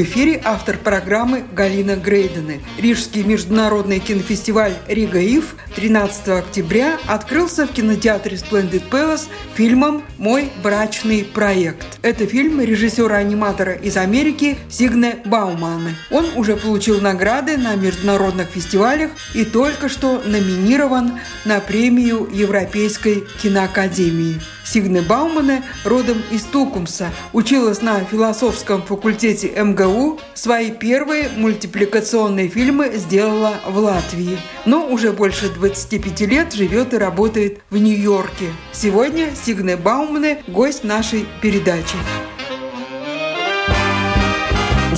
В эфире автор программы Галина Грейдены. Рижский международный кинофестиваль «Рига Ив» 13 октября открылся в кинотеатре Splendid Palace фильмом «Мой брачный проект». Это фильм режиссера-аниматора из Америки Сигне Баумана. Он уже получил награды на международных фестивалях и только что номинирован на премию Европейской киноакадемии. Сигне Баумане родом из Тукумса, училась на философском факультете МГУ, свои первые мультипликационные фильмы сделала в Латвии, но уже больше 25 лет живет и работает в Нью-Йорке. Сегодня Сигне Баумане – гость нашей передачи.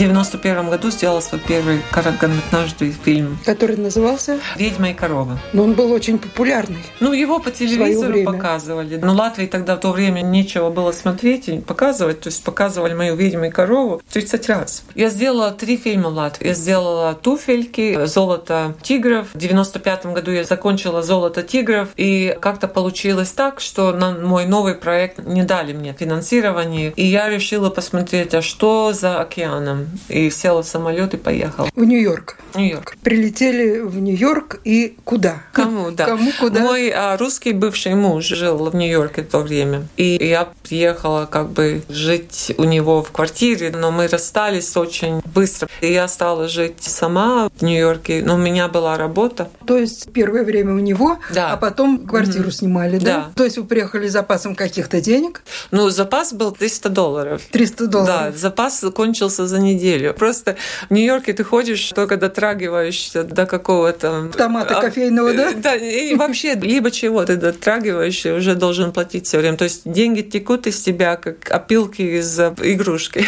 В 91 году сделала свой первый короткометражный фильм. Который назывался? «Ведьма и корова». Но он был очень популярный. Ну, его по телевизору показывали. Но Латвии тогда в то время нечего было смотреть и показывать. То есть показывали мою «Ведьму и корову» 30 раз. Я сделала три фильма Латвии. Я сделала «Туфельки», «Золото тигров». В 95 году я закончила «Золото тигров». И как-то получилось так, что на мой новый проект не дали мне финансирование. И я решила посмотреть, а что за океаном и села в самолет и поехала. В Нью-Йорк. Нью-Йорк. Прилетели в Нью-Йорк и куда? Кому, да. Кому, куда? Мой а, русский бывший муж жил в Нью-Йорке в то время. И я приехала как бы жить у него в квартире, но мы расстались очень быстро. И я стала жить сама в Нью-Йорке, но у меня была работа. То есть первое время у него, да. а потом квартиру mm-hmm. снимали, да? Да. То есть вы приехали с запасом каких-то денег? Ну, запас был 300 долларов. 300 долларов? Да, запас кончился за неделю. Просто в Нью-Йорке ты ходишь, только дотрагиваешься до какого-то... Томата кофейного, да? Да, и вообще либо чего ты дотрагиваешься, уже должен платить все время. То есть деньги текут из тебя, как опилки из игрушки.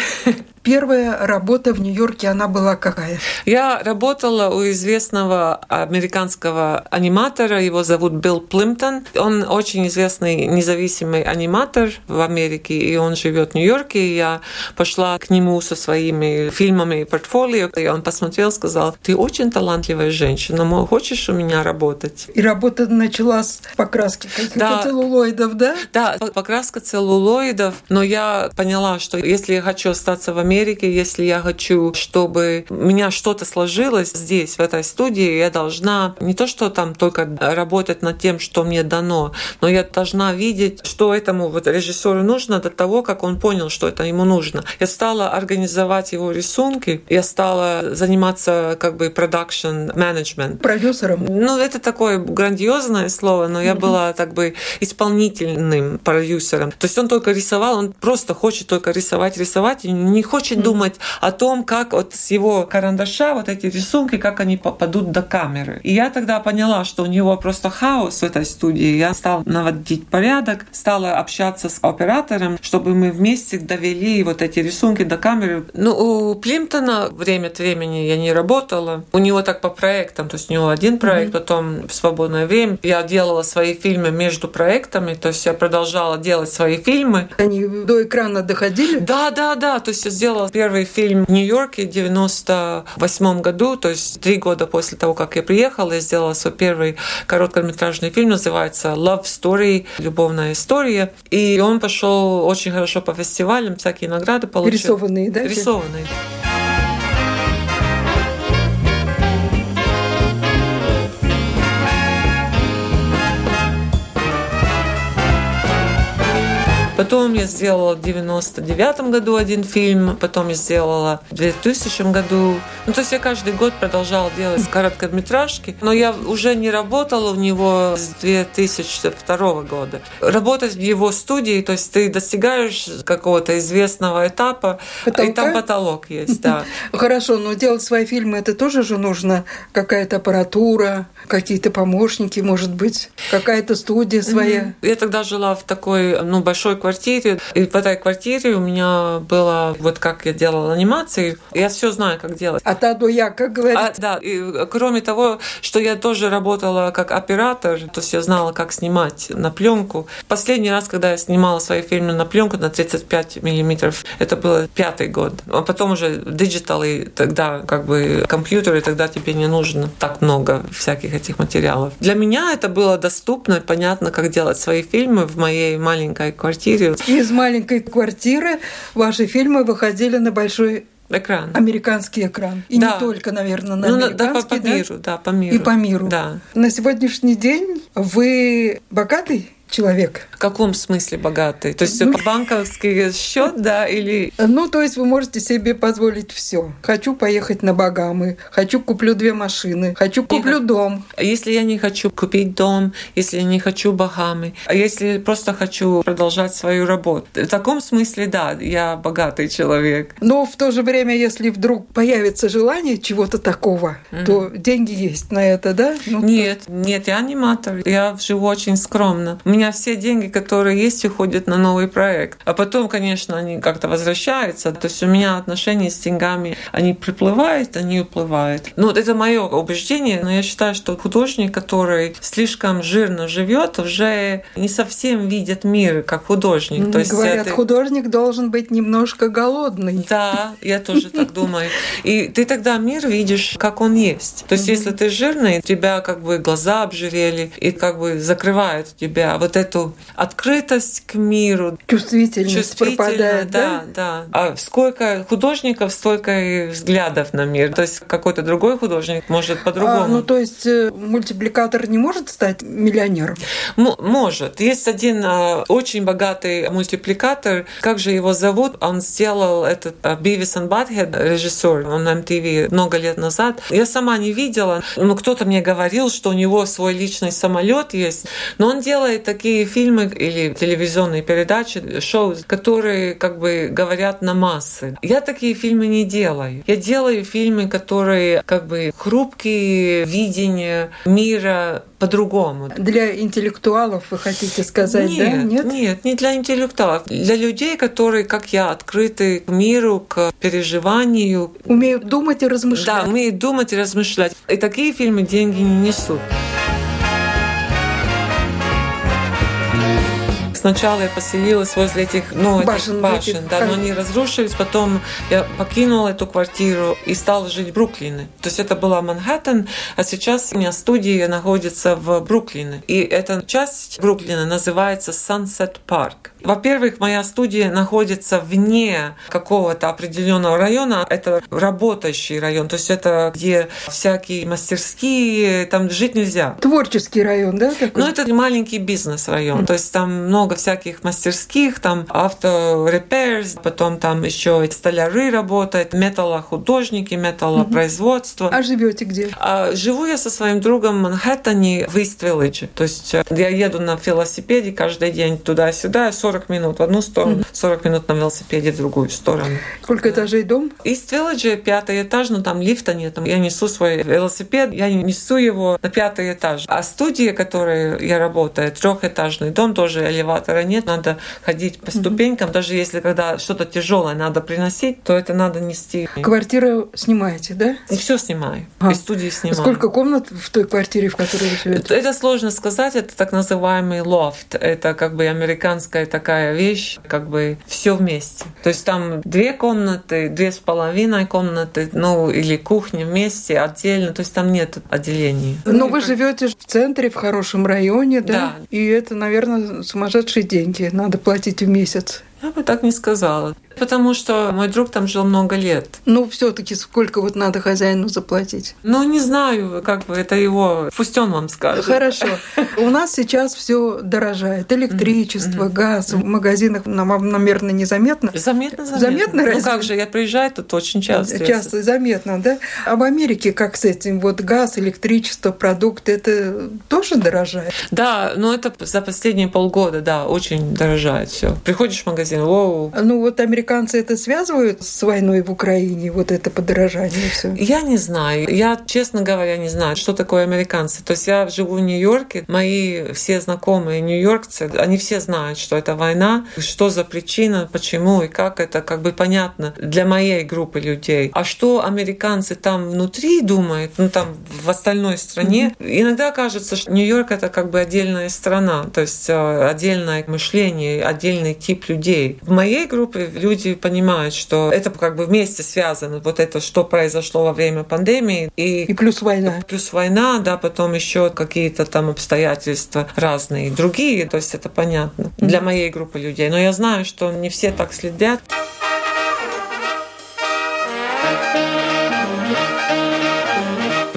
Первая работа в Нью-Йорке, она была какая? Я работала у известного американского аниматора, его зовут Билл Плимптон. Он очень известный независимый аниматор в Америке, и он живет в Нью-Йорке. Я пошла к нему со своими фильмами и портфолио, и он посмотрел, сказал, ты очень талантливая женщина, хочешь у меня работать? И работа началась с покраски да. целлулоидов, да? Да, покраска целлулоидов, но я поняла, что если я хочу остаться в Америке, Америке, если я хочу, чтобы у меня что-то сложилось здесь, в этой студии, я должна не то, что там только работать над тем, что мне дано, но я должна видеть, что этому вот режиссеру нужно до того, как он понял, что это ему нужно. Я стала организовать его рисунки, я стала заниматься как бы продакшн менеджмент. Продюсером? Ну, это такое грандиозное слово, но я mm-hmm. была так бы исполнительным продюсером. То есть он только рисовал, он просто хочет только рисовать, рисовать, и не хочет хочет mm. думать о том, как вот с его карандаша вот эти рисунки, как они попадут до камеры. И я тогда поняла, что у него просто хаос в этой студии. Я стала наводить порядок, стала общаться с оператором, чтобы мы вместе довели вот эти рисунки до камеры. Ну, у Плимптона время от времени я не работала. У него так по проектам, то есть у него один проект, mm-hmm. потом в свободное время я делала свои фильмы между проектами, то есть я продолжала делать свои фильмы. Они до экрана доходили? Да, да, да. То есть я сделала сделала первый фильм в Нью-Йорке в 98 году, то есть три года после того, как я приехала, я сделала свой первый короткометражный фильм, называется Love Story, любовная история. И он пошел очень хорошо по фестивалям, всякие награды получил. Рисованные, да? Рисованные. Потом я сделала в 99 году один фильм, потом я сделала в 2000 году. Ну, то есть я каждый год продолжала делать короткометражки, но я уже не работала у него с 2002 года. Работать в его студии, то есть ты достигаешь какого-то известного этапа, Потолка? и там потолок есть, да. Хорошо, но делать свои фильмы, это тоже же нужно какая-то аппаратура, какие-то помощники, может быть, какая-то студия своя. Я тогда жила в такой, ну, большой квартире. И в этой квартире у меня было, вот как я делала анимации, я все знаю, как делать. А та до я, как говорится. А, да, и кроме того, что я тоже работала как оператор, то есть я знала, как снимать на пленку. Последний раз, когда я снимала свои фильмы на пленку на 35 миллиметров, это было пятый год. А потом уже диджитал, и тогда как бы компьютер, и тогда тебе не нужно так много всяких этих материалов. Для меня это было доступно, понятно, как делать свои фильмы в моей маленькой квартире. Из маленькой квартиры ваши фильмы выходили на большой Экран. Американский экран. И Да. не только, наверное, на Ну, американский, да, по, по миру, да, по миру. И по миру. Да. На сегодняшний день вы богатый человек? В каком смысле богатый? То есть Ну. банковский счет, да, или Ну, то есть вы можете себе позволить все. Хочу поехать на Багамы, хочу куплю две машины, хочу куплю дом. А Если я не хочу купить дом, если я не хочу Бахамы, а если просто хочу продолжать свою работу. В таком смысле, да, я богатый человек. Но в то же время, если вдруг появится желание чего-то такого, то деньги есть на это, да? Ну, Нет, нет, я аниматор. Я живу очень скромно. У меня все деньги, которые есть, уходят на новый проект. А потом, конечно, они как-то возвращаются. То есть у меня отношения с деньгами, они приплывают, они уплывают. Ну, вот это мое убеждение, но я считаю, что художник, который слишком жирно живет, уже не совсем видит мир как художник. То есть Говорят, это- художник должен быть немножко голодный. да, я тоже так думаю. И ты тогда мир видишь, как он есть. То есть, если ты жирный, у тебя как бы глаза обжирели и как бы закрывают тебя вот эту открытость к миру, Чувствительность чувствительно, пропадает, да, да? да. А сколько художников, столько и взглядов на мир. То есть какой-то другой художник может по-другому. А, ну, то есть э, мультипликатор не может стать миллионером? М- может. Есть один а, очень богатый мультипликатор. Как же его зовут? Он сделал этот а, Бивис и Батхед, режиссер, он на MTV много лет назад. Я сама не видела, но кто-то мне говорил, что у него свой личный самолет есть. Но он делает такие фильмы или телевизионные передачи, шоу, которые как бы говорят на массы. Я такие фильмы не делаю. Я делаю фильмы, которые как бы хрупкие видения мира по-другому. Для интеллектуалов, вы хотите сказать, нет, да? Нет? нет, не для интеллектуалов. Для людей, которые, как я, открыты к миру, к переживанию. Умеют думать и размышлять. Да, умеют думать и размышлять. И такие фильмы деньги не несут. Сначала я поселилась возле этих, ну, этих Башен, башен, этих, да, как- но они разрушились. Потом я покинула эту квартиру и стала жить в Бруклине. То есть это была Манхэттен, а сейчас у меня студия находится в Бруклине. И эта часть Бруклина называется Sunset Park. Во-первых, моя студия находится вне какого-то определенного района. Это работающий район, то есть это где всякие мастерские, там жить нельзя. Творческий район, да? Такой? Ну, это маленький бизнес-район. То есть там много всяких мастерских, там авто repairs, потом там еще столяры работают, металлохудожники, металлопроизводство. А живете где? А живу я со своим другом в Манхэттене в Ист Виллидже. То есть э, я еду на велосипеде каждый день туда-сюда, 40 минут в одну сторону, 40 минут на велосипеде в другую сторону. Сколько этажей дом? Ист Виллидже пятый этаж, но там лифта нет. Я несу свой велосипед, я несу его на пятый этаж. А студия, в которой я работаю, трехэтажный дом, тоже элеватора нет, надо ходить по ступенькам. Даже если когда что-то тяжелое надо приносить, то это надо нести. Квартиру снимаете, да? И все снимаю. А. И студии снимаю. Сколько комнат в той квартире, в которой вы живете? Это сложно сказать, это так называемый лофт. Это как бы американская такая вещь, как бы все вместе. То есть там две комнаты, две с половиной комнаты, ну или кухня вместе, отдельно. То есть там нет отделений. Но вы живете в центре, в хорошем районе, да? Да. И это, наверное, сумасшедшие деньги. Надо платить в месяц. Я бы так не сказала. Потому что мой друг там жил много лет. Ну, все-таки сколько вот надо хозяину заплатить? Ну, не знаю, как бы это его... Пусть он вам скажет. Хорошо. У нас сейчас все дорожает. Электричество, газ. В магазинах нам, вам, наверное, незаметно. Заметно, заметно. Заметно, Ну как же, я приезжаю тут очень часто. Часто заметно, да? А в Америке как с этим? Вот газ, электричество, продукты, это тоже дорожает? Да, но это за последние полгода, да, очень дорожает все. Приходишь в магазин, воу, Ну вот американцы американцы это связывают с войной в Украине, вот это подорожание все? Я не знаю. Я, честно говоря, не знаю, что такое американцы. То есть я живу в Нью-Йорке, мои все знакомые нью-йоркцы, они все знают, что это война, что за причина, почему и как это как бы понятно для моей группы людей. А что американцы там внутри думают, ну там в остальной стране, mm-hmm. иногда кажется, что Нью-Йорк это как бы отдельная страна, то есть э, отдельное мышление, отдельный тип людей. В моей группе люди понимают, что это как бы вместе связано, вот это, что произошло во время пандемии. И, и плюс война. Плюс война, да, потом еще какие-то там обстоятельства разные, другие, то есть это понятно для моей группы людей. Но я знаю, что не все так следят.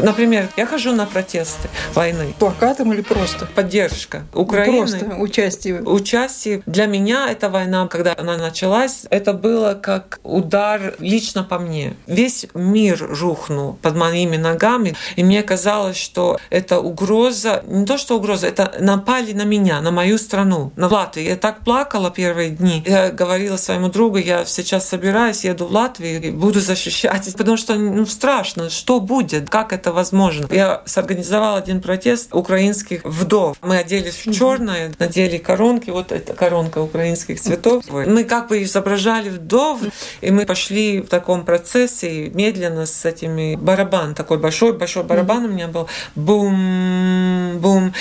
Например, я хожу на протесты войны. Плакатом или просто? Поддержка Украины. Просто участие. Участие. Для меня эта война, когда она началась, это было как удар лично по мне. Весь мир рухнул под моими ногами, и мне казалось, что это угроза, не то что угроза, это напали на меня, на мою страну, на Латвию. Я так плакала первые дни. Я говорила своему другу, я сейчас собираюсь, еду в Латвию и буду защищать, потому что ну, страшно, что будет, как это это возможно. Я сорганизовала один протест украинских вдов. Мы оделись в черное, надели коронки, вот эта коронка украинских цветов. Мы как бы изображали вдов, и мы пошли в таком процессе медленно с этими барабан, такой большой, большой барабан у меня был, бум, бум.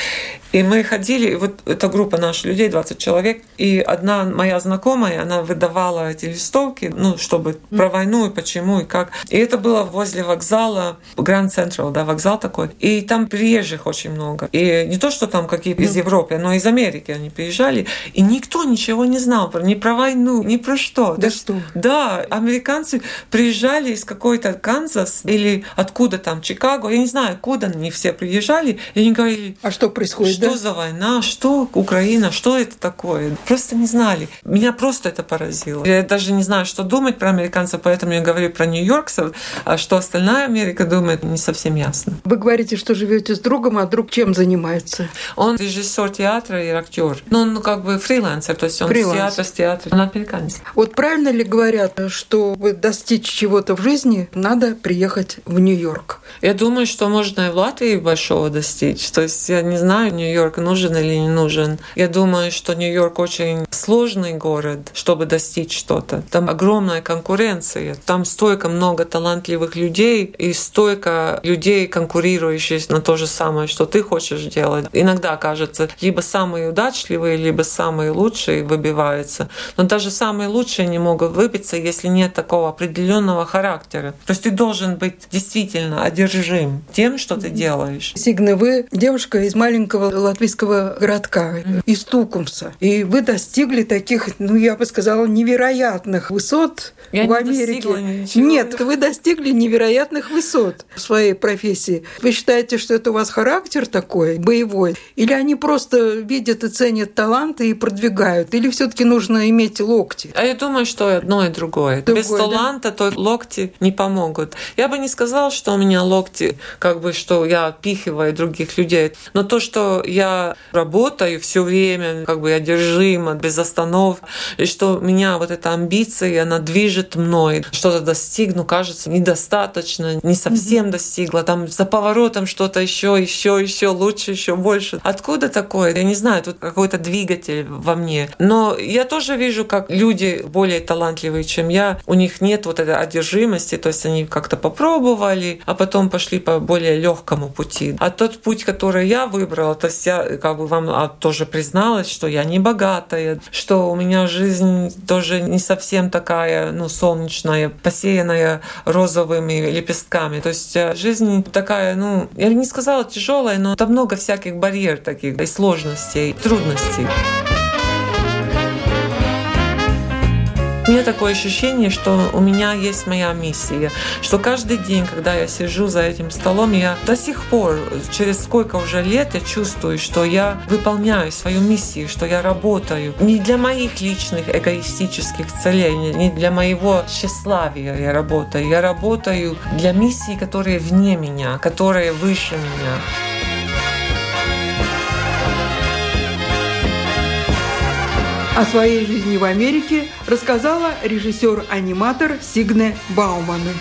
И мы ходили, и вот эта группа наших людей, 20 человек, и одна моя знакомая, она выдавала эти листовки, ну, чтобы про войну и почему и как. И это было возле вокзала Гранд Централ, да, вокзал такой. И там приезжих очень много. И не то, что там какие-то из Европы, но из Америки они приезжали. И никто ничего не знал про, ни про войну, ни про что. Да, да что? Да, американцы приезжали из какой-то Канзас или откуда там, Чикаго, я не знаю, откуда они все приезжали, и они говорили... А что происходит? Что да? за война? Что Украина? Что это такое? Просто не знали. Меня просто это поразило. Я даже не знаю, что думать про американцев, поэтому я говорю про нью-йоркцев, а что остальная Америка думает, не совсем ясно. Вы говорите, что живете с другом, а друг чем занимается? Он режиссер театра и актер. Ну, он ну, как бы фрилансер, то есть он Фриланс. с театра, с театра. Он американец. Вот правильно ли говорят, что достичь чего-то в жизни, надо приехать в Нью-Йорк? Я думаю, что можно и в Латвии большого достичь. То есть я не знаю, Нью-Йорк нужен или не нужен. Я думаю, что Нью-Йорк очень сложный город, чтобы достичь что-то. Там огромная конкуренция. Там столько много талантливых людей и столько людей, конкурирующих на то же самое, что ты хочешь делать. Иногда кажется, либо самые удачливые, либо самые лучшие выбиваются. Но даже самые лучшие не могут выбиться, если нет такого определенного характера. То есть ты должен быть действительно одержим тем, что ты делаешь. Сигна, вы девушка из маленького латвийского городка, из Тукумса. И вы достигли таких, ну, я бы сказала, невероятных высот я в не Америке. Нет, вы достигли невероятных высот в своей профессии. Вы считаете, что это у вас характер такой, боевой? Или они просто видят и ценят таланты и продвигают? Или все таки нужно иметь локти? А я думаю, что одно и другое. другое Без таланта да? то локти не помогут. Я бы не сказала, что у меня локти, как бы, что я отпихиваю других людей. Но то, что я работаю все время, как бы одержимо, без останов, и что меня вот эта амбиция, она движет мной, что-то достигну, кажется, недостаточно, не совсем mm-hmm. достигла, там за поворотом что-то еще, еще, еще лучше, еще больше. Откуда такое? Я не знаю, тут какой-то двигатель во мне. Но я тоже вижу, как люди более талантливые, чем я, у них нет вот этой одержимости, то есть они как-то попробовали, а потом пошли по более легкому пути. А тот путь, который я выбрала, то есть я как бы вам а, тоже призналась, что я не богатая, что у меня жизнь тоже не совсем такая, ну, солнечная, посеянная розовыми лепестками. То есть э, жизнь такая, ну, я не сказала тяжелая, но там много всяких барьер таких и сложностей, трудностей. У меня такое ощущение, что у меня есть моя миссия, что каждый день, когда я сижу за этим столом, я до сих пор, через сколько уже лет, я чувствую, что я выполняю свою миссию, что я работаю не для моих личных эгоистических целей, не для моего тщеславия я работаю, я работаю для миссии, которые вне меня, которые выше меня. О своей жизни в Америке рассказала режиссер-аниматор Сигне Бауманы.